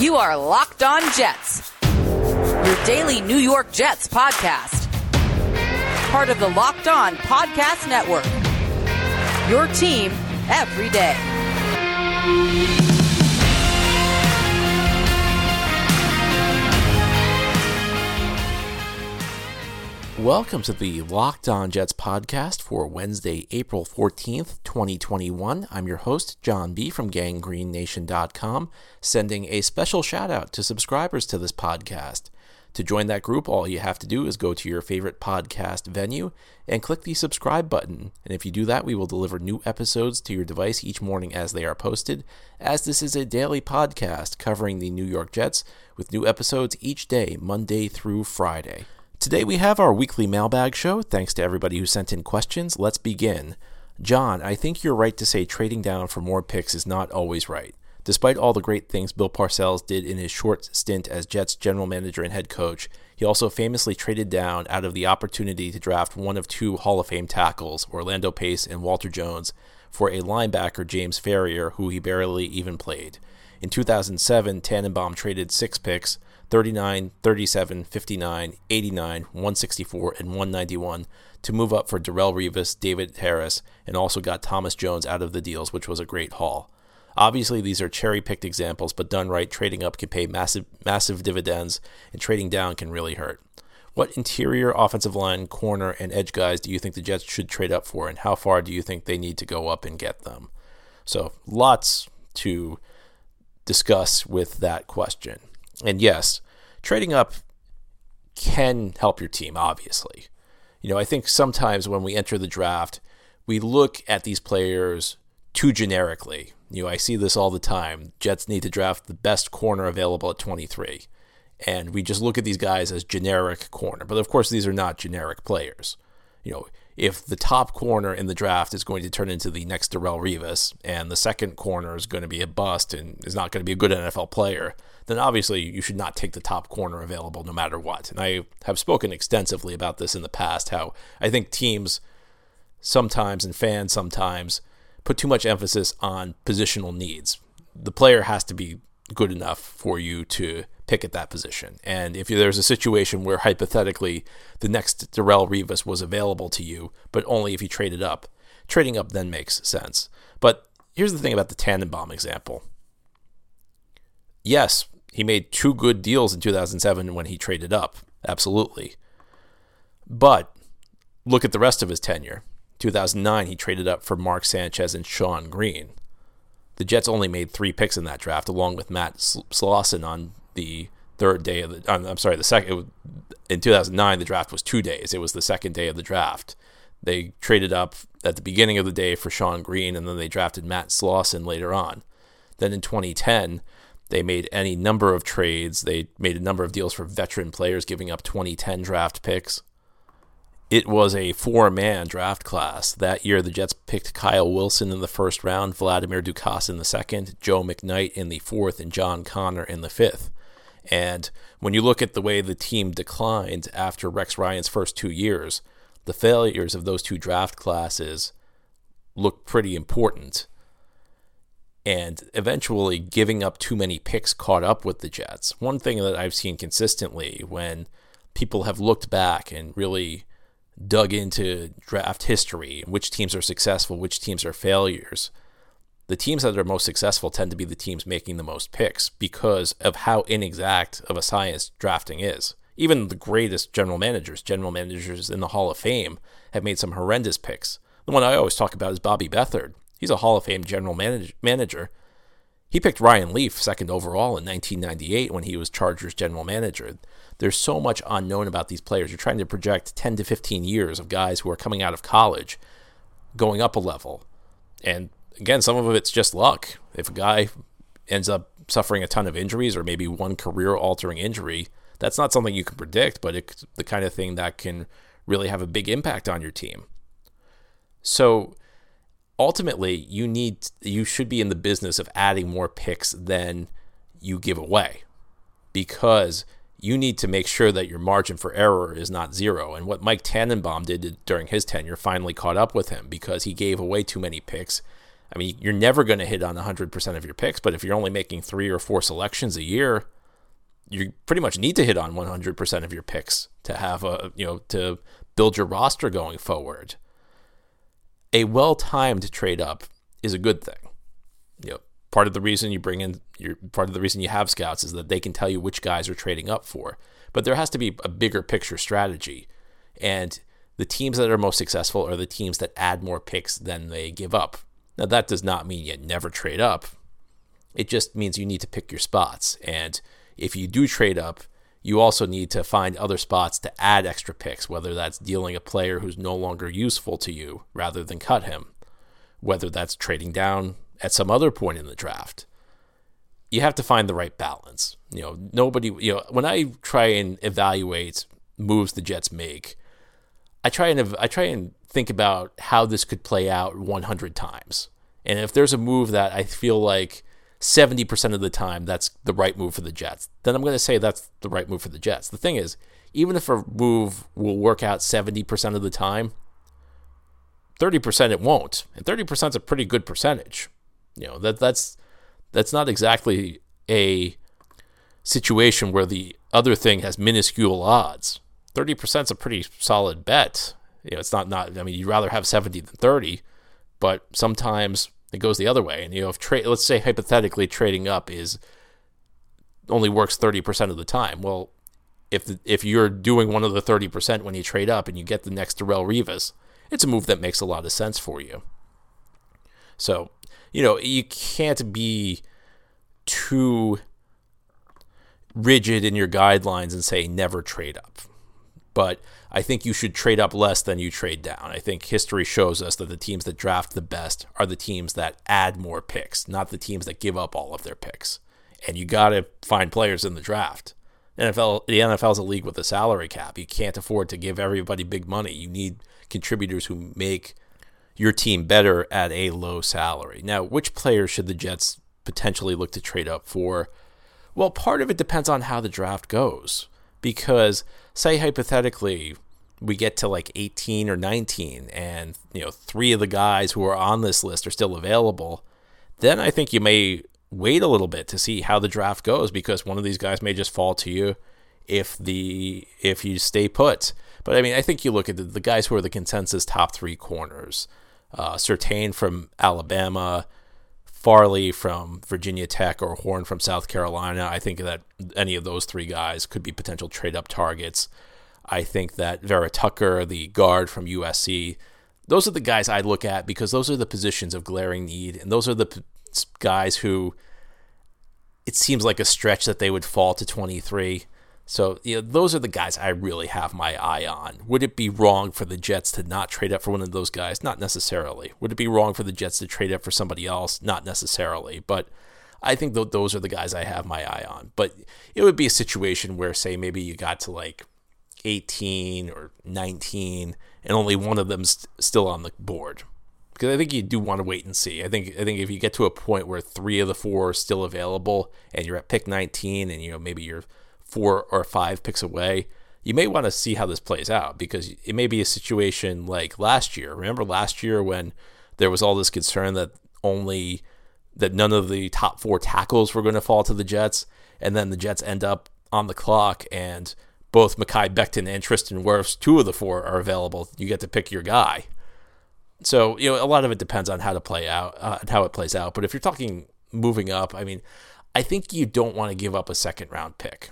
You are Locked On Jets, your daily New York Jets podcast. Part of the Locked On Podcast Network. Your team every day. Welcome to the Locked On Jets podcast for Wednesday, April 14th, 2021. I'm your host, John B. from ganggreennation.com, sending a special shout out to subscribers to this podcast. To join that group, all you have to do is go to your favorite podcast venue and click the subscribe button. And if you do that, we will deliver new episodes to your device each morning as they are posted, as this is a daily podcast covering the New York Jets with new episodes each day, Monday through Friday. Today we have our weekly mailbag show. Thanks to everybody who sent in questions. Let's begin. John, I think you're right to say trading down for more picks is not always right. Despite all the great things Bill Parcells did in his short stint as Jets general manager and head coach, he also famously traded down out of the opportunity to draft one of two Hall of Fame tackles, Orlando Pace and Walter Jones, for a linebacker, James Farrior, who he barely even played. In 2007, Tannenbaum traded six picks, 39, 37, 59, 89, 164, and 191 to move up for Darrelle Revis, David Harris, and also got Thomas Jones out of the deals, which was a great haul. Obviously, these are cherry picked examples, but done right, trading up can pay massive, massive dividends, and trading down can really hurt. What interior offensive line, corner, and edge guys do you think the Jets should trade up for, and how far do you think they need to go up and get them? So, lots to discuss with that question. And yes, trading up can help your team, obviously. You know, I think sometimes when we enter the draft, we look at these players too generically. You know, I see this all the time. Jets need to draft the best corner available at 23. And we just look at these guys as generic corner. But of course, these are not generic players. You know, if the top corner in the draft is going to turn into the next Darrelle Revis and the second corner is going to be a bust and is not going to be a good NFL player, then obviously you should not take the top corner available no matter what. And I have spoken extensively about this in the past how I think teams sometimes and fans sometimes put too much emphasis on positional needs. The player has to be good enough for you to pick at that position. And if there's a situation where hypothetically the next Darrelle Revis was available to you, but only if you traded up, trading up then makes sense. But here's the thing about the Tannenbaum example. Yes, he made two good deals in 2007 when he traded up. Absolutely. But look at the rest of his tenure. 2009, he traded up for Mark Sanchez and Shonn Greene. The Jets only made three picks in that draft, along with Matt Slauson on the third day of the. I'm sorry, the second. In 2009, the draft was two days. It was the second day of the draft. They traded up at the beginning of the day for Shonn Greene, and then they drafted Matt Slauson later on. Then in 2010, they made any number of trades. They made a number of deals for veteran players, giving up 2010 draft picks. It was a four man draft class. That year, the Jets picked Kyle Wilson in the first round, Vladimir Ducasse in the second, Joe McKnight in the fourth, and John Connor in the fifth. And when you look at the way the team declined after Rex Ryan's first two years, the failures of those two draft classes look pretty important. And eventually, giving up too many picks caught up with the Jets. One thing that I've seen consistently when people have looked back and really dug into draft history, which teams are successful, which teams are failures, the teams that are most successful tend to be the teams making the most picks because of how inexact of a science drafting is. Even the greatest general managers, general managers in the Hall of Fame, have made some horrendous picks. The one I always talk about is Bobby Beathard. He's a Hall of Fame general manage- manager. He picked Ryan Leaf second overall in 1998 when he was Chargers general manager. There's so much unknown about these players. You're trying to project 10 to 15 years of guys who are coming out of college, going up a level. And again, some of it's just luck. If a guy ends up suffering a ton of injuries or maybe one career altering injury, that's not something you can predict, but it's the kind of thing that can really have a big impact on your team. So ultimately, you need you should be in the business of adding more picks than you give away because you need to make sure that your margin for error is not zero. And what Mike Tannenbaum did during his tenure finally caught up with him because he gave away too many picks. I mean, you're never going to hit on 100% of your picks, but if you're only making three or four selections a year, you pretty much need to hit on 100% of your picks to have a, you know, to build your roster going forward. A well-timed trade up is a good thing. You know, part of the reason you bring in your part of the reason you have scouts is that they can tell you which guys are trading up for. But there has to be a bigger picture strategy. And the teams that are most successful are the teams that add more picks than they give up. Now, that does not mean you never trade up. It just means you need to pick your spots. And if you do trade up, you also need to find other spots to add extra picks, whether that's dealing a player who's no longer useful to you rather than cut him, whether that's trading down at some other point in the draft. You have to find the right balance. You know, nobody, you know, when I try and evaluate moves the Jets make, I try and I try and think about how this could play out 100 times. And if there's a move that I feel like 70% of the time that's the right move for the Jets, then I'm going to say that's the right move for the Jets. The thing is, even if a move will work out 70% of the time, 30% it won't. And 30% is a pretty good percentage. You know, that that's that's not exactly a situation where the other thing has minuscule odds. 30% is a pretty solid bet. You know, it's not not. I mean, you'd rather have 70 than 30, but sometimes it goes the other way. And you know, if trade, let's say hypothetically trading up is only works 30% of the time. Well, if the, if you're doing one of the 30% when you trade up and you get the next Darrelle Revis, it's a move that makes a lot of sense for you. So, you know, you can't be too rigid in your guidelines and say never trade up. But I think you should trade up less than you trade down. I think history shows us that the teams that draft the best are the teams that add more picks, not the teams that give up all of their picks. And you got to find players in the draft. NFL, the NFL is a league with a salary cap. You can't afford to give everybody big money. You need contributors who make your team better at a low salary. Now, which players should the Jets potentially look to trade up for? Well, part of it depends on how the draft goes. Because say hypothetically we get to like 18 or 19 and you know three of the guys who are on this list are still available then i think you may wait a little bit to see how the draft goes because one of these guys may just fall to you if the if you stay put. But i mean i think you look at the, the guys who are the consensus top three corners uh Surtain from alabama Farley from Virginia Tech or Horn from South Carolina. I think that any of those three guys could be potential trade up targets. I think that Vera Tucker, the guard from USC, those are the guys I'd look at because those are the positions of glaring need. And those are the p- guys who it seems like a stretch that they would fall to 23. So you know, those are the guys I really have my eye on. Would it be wrong for the Jets to not trade up for one of those guys? Not necessarily. Would it be wrong for the Jets to trade up for somebody else? Not necessarily. But I think th- those are the guys I have my eye on. But it would be a situation where, say, maybe you got to like 18 or 19 and only one of them's still on the board. Because I think you do want to wait and see. I think I think if you get to a point where three of the four are still available and you're at pick 19 and you know maybe you're four or five picks away, you may want to see how this plays out because it may be a situation like last year. Remember last year when there was all this concern that only that none of the top four tackles were going to fall to the Jets, and then the Jets end up on the clock and both Mekhi Becton and Tristan Wirfs, two of the four are available. You get to pick your guy. So you know a lot of it depends on how to play out, uh, how it plays out. But if you're talking moving up, I mean, I think you don't want to give up a second round pick.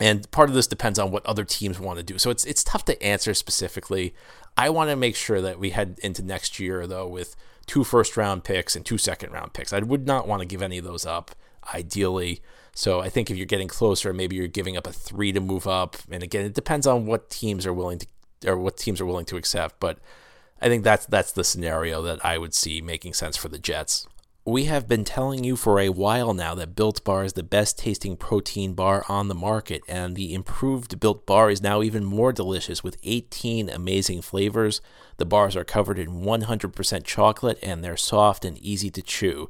And part of this depends on what other teams want to do. So it's it's tough to answer specifically. I want to make sure that we head into next year though with two first round picks and two second round picks. I would not want to give any of those up ideally. So I think if you're getting closer, maybe you're giving up a 3 to move up. And again, it depends on what teams are willing to or what teams are willing to accept, but I think that's that's the scenario that I would see making sense for the Jets. We have been telling you for a while now that Built Bar is the best tasting protein bar on the market, and the improved Built Bar is now even more delicious with 18 amazing flavors. The bars are covered in 100% chocolate and they're soft and easy to chew.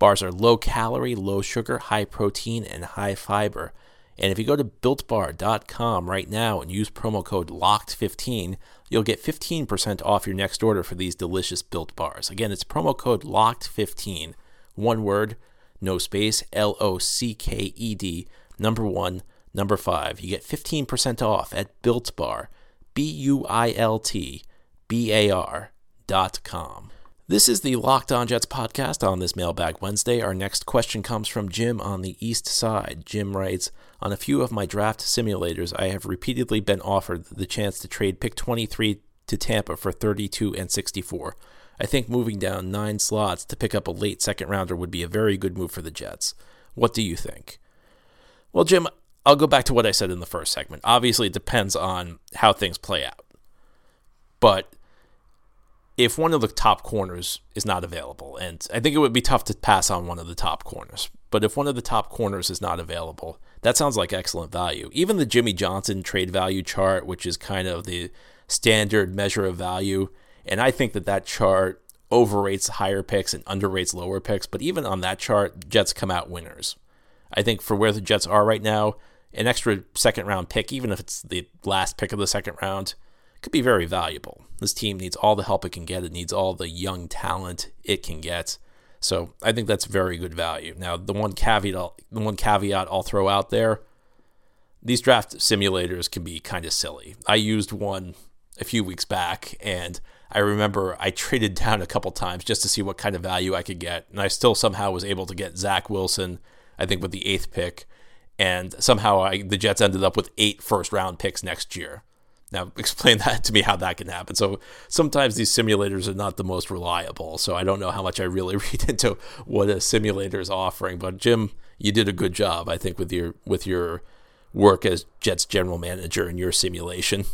Bars are low calorie, low sugar, high protein, and high fiber. And if you go to builtbar.com right now and use promo code LOCKED15, you'll get 15% off your next order for these delicious built bars. Again, it's promo code LOCKED15. One word, no space, L O C K E D, number one, number five. You get 15% off at Built Bar, B U I L T B A R dot com. This is the Locked On Jets podcast on this Mailbag Wednesday. Our next question comes from Jim on the East Side. Jim writes On a few of my draft simulators, I have repeatedly been offered the chance to trade pick 23 to Tampa for 32 and 64. I think moving down nine slots to pick up a late second rounder would be a very good move for the Jets. What do you think? Well, Jim, I'll go back to what I said in the first segment. Obviously, it depends on how things play out. But if one of the top corners is not available, and I think it would be tough to pass on one of the top corners, but if one of the top corners is not available, that sounds like excellent value. Even the Jimmy Johnson trade value chart, which is kind of the standard measure of value, and I think that that chart overrates higher picks and underrates lower picks, but even on that chart, Jets come out winners. I think for where the Jets are right now, an extra second round pick, even if it's the last pick of the second round, could be very valuable. This team needs all the help it can get. It needs all the young talent it can get. So I think that's very good value. Now, the one caveat, the one caveat I'll throw out there, these draft simulators can be kind of silly. I used one a few weeks back, and I remember I traded down a couple times just to see what kind of value I could get, and I still somehow was able to get Zach Wilson. I think with the eighth pick, and somehow I, the Jets ended up with eight first round picks next year. Now, explain that to me how that can happen. So, sometimes these simulators are not the most reliable. So, I don't know how much I really read into what a simulator is offering. But, Jim, you did a good job, I think, with your with your work as Jets general manager in your simulation.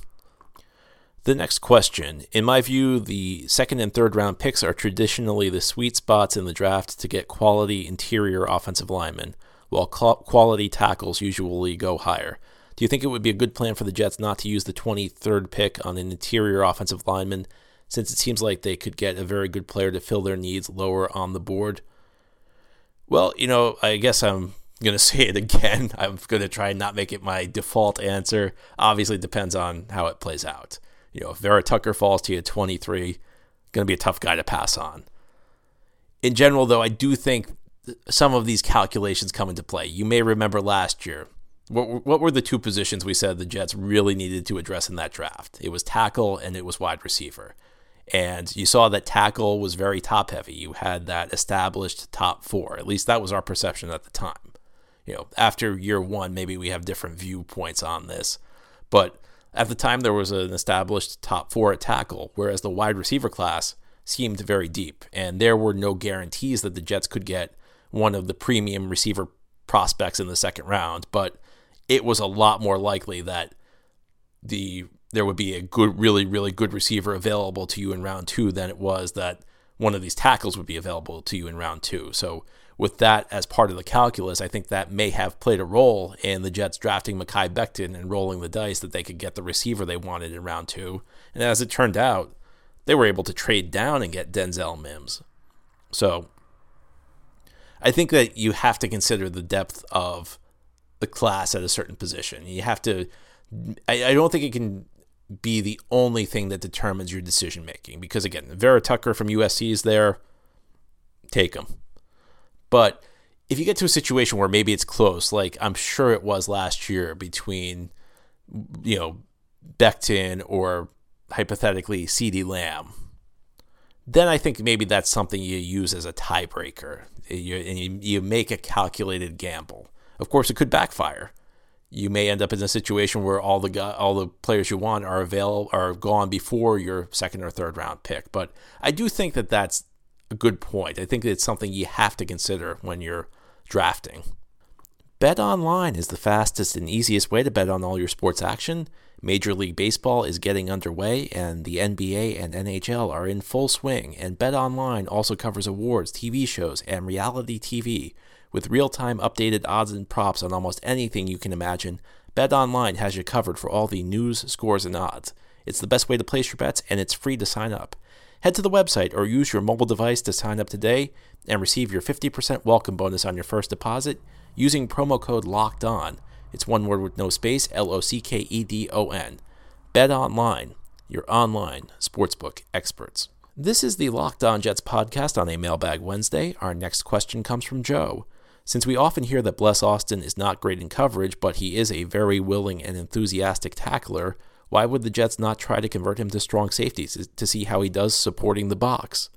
The next question. In my view, the second and third round picks are traditionally the sweet spots in the draft to get quality interior offensive linemen, while quality tackles usually go higher. Do you think it would be a good plan for the Jets not to use the 23rd pick on an interior offensive lineman, since it seems like they could get a very good player to fill their needs lower on the board? Well, you know, I guess I'm going to say it again. I'm going to try and not make it my default answer. Obviously, depends on how it plays out. You know, if Vera Tucker falls to you at 23, going to be a tough guy to pass on. In general, though, I do think some of these calculations come into play. You may remember last year, what, what were the two positions we said the Jets really needed to address in that draft? It was tackle and it was wide receiver. And you saw that tackle was very top heavy. You had that established top four. At least that was our perception at the time. You know, after year one, maybe we have different viewpoints on this. But at the time, there was an established top four at tackle, whereas the wide receiver class seemed very deep. And there were no guarantees that the Jets could get one of the premium receiver prospects in the second round. But it was a lot more likely that the there would be a good, really, really good receiver available to you in round two than it was that one of these tackles would be available to you in round two. So with that as part of the calculus, I think that may have played a role in the Jets drafting Mekhi Becton and rolling the dice that they could get the receiver they wanted in round two. And as it turned out, they were able to trade down and get Denzel Mims. So I think that you have to consider the depth of the class at a certain position. You have to. I, I don't think it can be the only thing that determines your decision making because again, Vera Tucker from USC is there. Take him, but if you get to a situation where maybe it's close, like I'm sure it was last year between, you know, Becton or hypothetically CeeDee Lamb, then I think maybe that's something you use as a tiebreaker. You, and you, you make a calculated gamble. Of course, it could backfire. You may end up in a situation where all the all the players you want are available are gone before your second or third round pick. But I do think that that's a good point. I think it's something you have to consider when you're drafting. Bet online is the fastest and easiest way to bet on all your sports action. Major League Baseball is getting underway, and the NBA and NHL are in full swing. And Bet Online also covers awards, TV shows, and reality TV. With real time updated odds and props on almost anything you can imagine, BetOnline has you covered for all the news, scores, and odds. It's the best way to place your bets, and it's free to sign up. Head to the website or use your mobile device to sign up today and receive your 50% welcome bonus on your first deposit using promo code LOCKED ON. It's one word with no space, L O C K E D O N. Bet online, your online sportsbook experts. This is the Locked On Jets podcast on a Mailbag Wednesday. Our next question comes from Joe. Since we often hear that Bless Austin is not great in coverage, but he is a very willing and enthusiastic tackler, why would the Jets not try to convert him to strong safeties to see how he does supporting the box?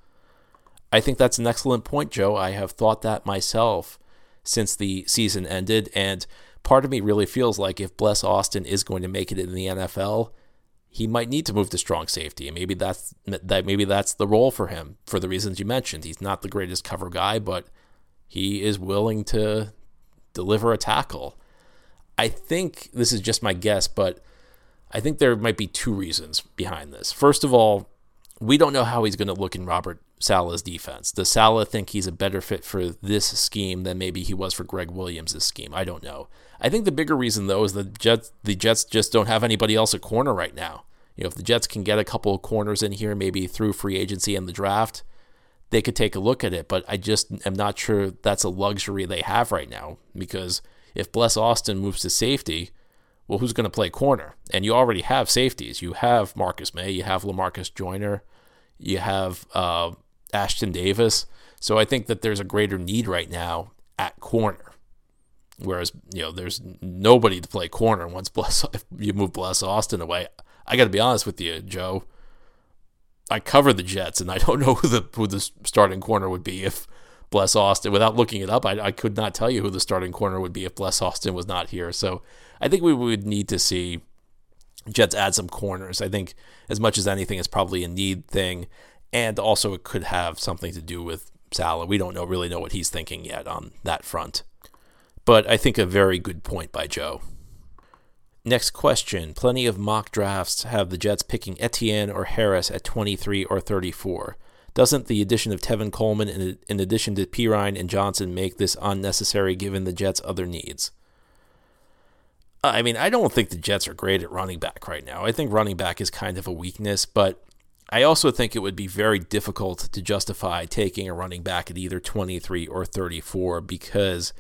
I think that's an excellent point, Joe. I have thought that myself since the season ended, and part of me really feels like if Bless Austin is going to make it in the NFL, he might need to move to strong safety, and maybe that's that. Maybe that's the role for him for the reasons you mentioned. He's not the greatest cover guy, but he is willing to deliver a tackle. I think this is just my guess, but I think there might be two reasons behind this. First of all, we don't know how he's going to look in Robert Saleh's defense. Does Saleh think he's a better fit for this scheme than maybe he was for Gregg Williams' scheme? I don't know. I think the bigger reason though is the Jets the Jets just don't have anybody else at corner right now. You know, if the Jets can get a couple of corners in here, maybe through free agency and the draft, they could take a look at it. But I just am not sure that's a luxury they have right now because if Bless Austin moves to safety, well, who's going to play corner? And you already have safeties. You have Marcus Maye, you have Lamarcus Joyner, you have uh, Ashtyn Davis. So I think that there's a greater need right now at corner. Whereas, you know, there's nobody to play corner once Bless if you move Bless Austin away. I got to be honest with you, Joe. I cover the Jets, and I don't know who the who the starting corner would be if Bless Austin. Without looking it up, I, I could not tell you who the starting corner would be if Bless Austin was not here. So I think we would need to see Jets add some corners. I think as much as anything, it's probably a need thing, and also it could have something to do with Saleh. We don't know really know what he's thinking yet on that front. But I think a very good point by Joe. Next question. Plenty of mock drafts have the Jets picking Etienne or Harris at 23 or 34. Doesn't the addition of Tevin Coleman in, in addition to Perine and Johnson make this unnecessary given the Jets' other needs? I mean, I don't think the Jets are great at running back right now. I think running back is kind of a weakness, but I also think it would be very difficult to justify taking a running back at either 23 or 34 because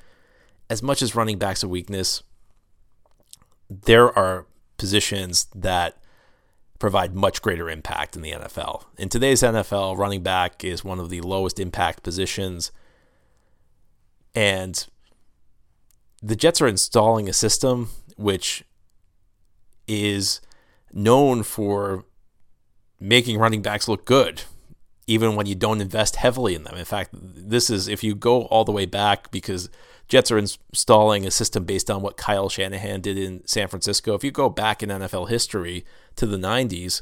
as much as running back's a weakness, there are positions that provide much greater impact in the NFL. In today's NFL, running back is one of the lowest impact positions. And the Jets are installing a system which is known for making running backs look good, even when you don't invest heavily in them. In fact, this is if you go all the way back because Jets are installing a system based on what Kyle Shanahan did in San Francisco. If you go back in NFL history to the 90s,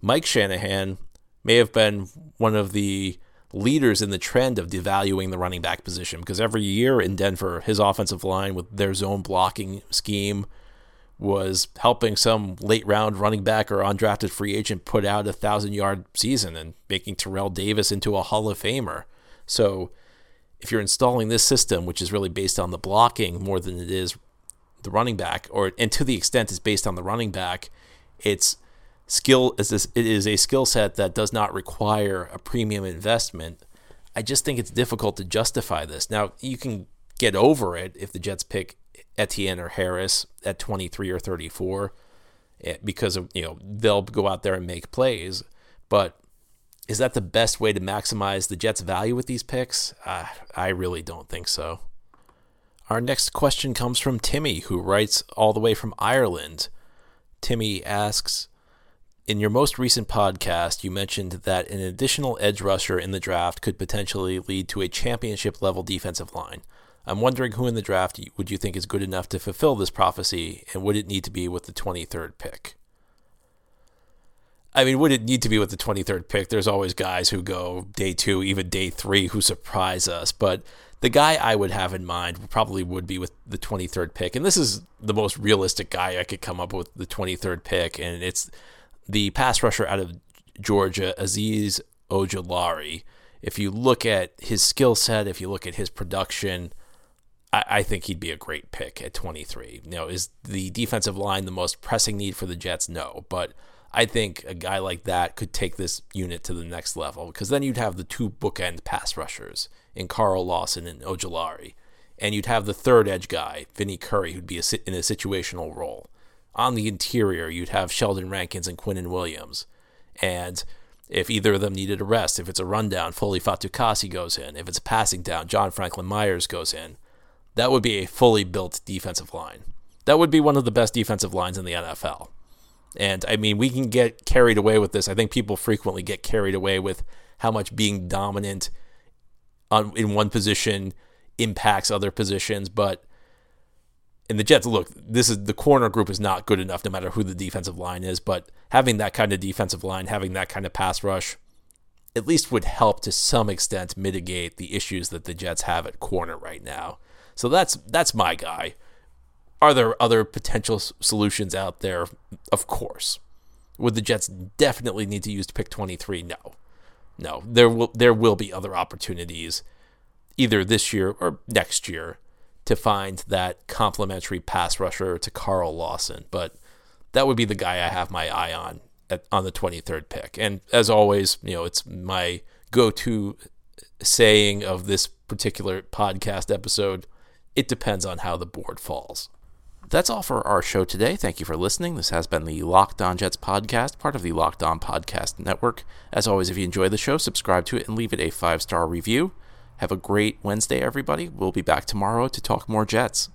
Mike Shanahan may have been one of the leaders in the trend of devaluing the running back position because every year in Denver, his offensive line with their zone blocking scheme was helping some late round running back or undrafted free agent put out a thousand yard season and making Terrell Davis into a Hall of Famer. So if you're installing this system, which is really based on the blocking more than it is the running back, or and to the extent it's based on the running back, it's skill is this it is a skill set that does not require a premium investment. I just think it's difficult to justify this. Now you can get over it if the Jets pick Etienne or Harris at 23 or 34 eh, because of you know they'll go out there and make plays, but is that the best way to maximize the Jets' value with these picks? Uh, I really don't think so. Our next question comes from Timmy, who writes all the way from Ireland. Timmy asks In your most recent podcast, you mentioned that an additional edge rusher in the draft could potentially lead to a championship level defensive line. I'm wondering who in the draft would you think is good enough to fulfill this prophecy, and would it need to be with the 23rd pick? I mean, would it need to be with the 23rd pick? There's always guys who go day two, even day three, who surprise us. But the guy I would have in mind probably would be with the 23rd pick. And this is the most realistic guy I could come up with the 23rd pick. And it's the pass rusher out of Georgia, Azeez Ojulari. If you look at his skill set, if you look at his production, I, I think he'd be a great pick at 23. You know, is the defensive line the most pressing need for the Jets? No. But I think a guy like that could take this unit to the next level because then you'd have the two bookend pass rushers in Carl Lawson and Ojulari. and you'd have the third edge guy, Vinny Curry, who'd be a, in a situational role. On the interior, you'd have Sheldon Rankins and Quinnen Williams. And if either of them needed a rest, if it's a rundown, Foley Fatukasi goes in. If it's a passing down, John Franklin Myers goes in. That would be a fully built defensive line. That would be one of the best defensive lines in the NFL. And I mean, we can get carried away with this. I think people frequently get carried away with how much being dominant on, in one position impacts other positions. But in the Jets, look, this is the corner group is not good enough no matter who the defensive line is. But having that kind of defensive line, having that kind of pass rush, at least would help to some extent mitigate the issues that the Jets have at corner right now. So that's that's my guy. Are there other potential solutions out there? Of course. Would the Jets definitely need to use pick 23? No. No. There will there will be other opportunities either this year or next year to find that complementary pass rusher to Carl Lawson, but that would be the guy I have my eye on at, on the 23rd pick. And as always, you know, it's my go-to saying of this particular podcast episode, it depends on how the board falls. That's all for our show today. Thank you for listening. This has been the Locked On Jets podcast, part of the Locked On Podcast Network. As always, if you enjoy the show, subscribe to it and leave it a five star review. Have a great Wednesday, everybody. We'll be back tomorrow to talk more Jets.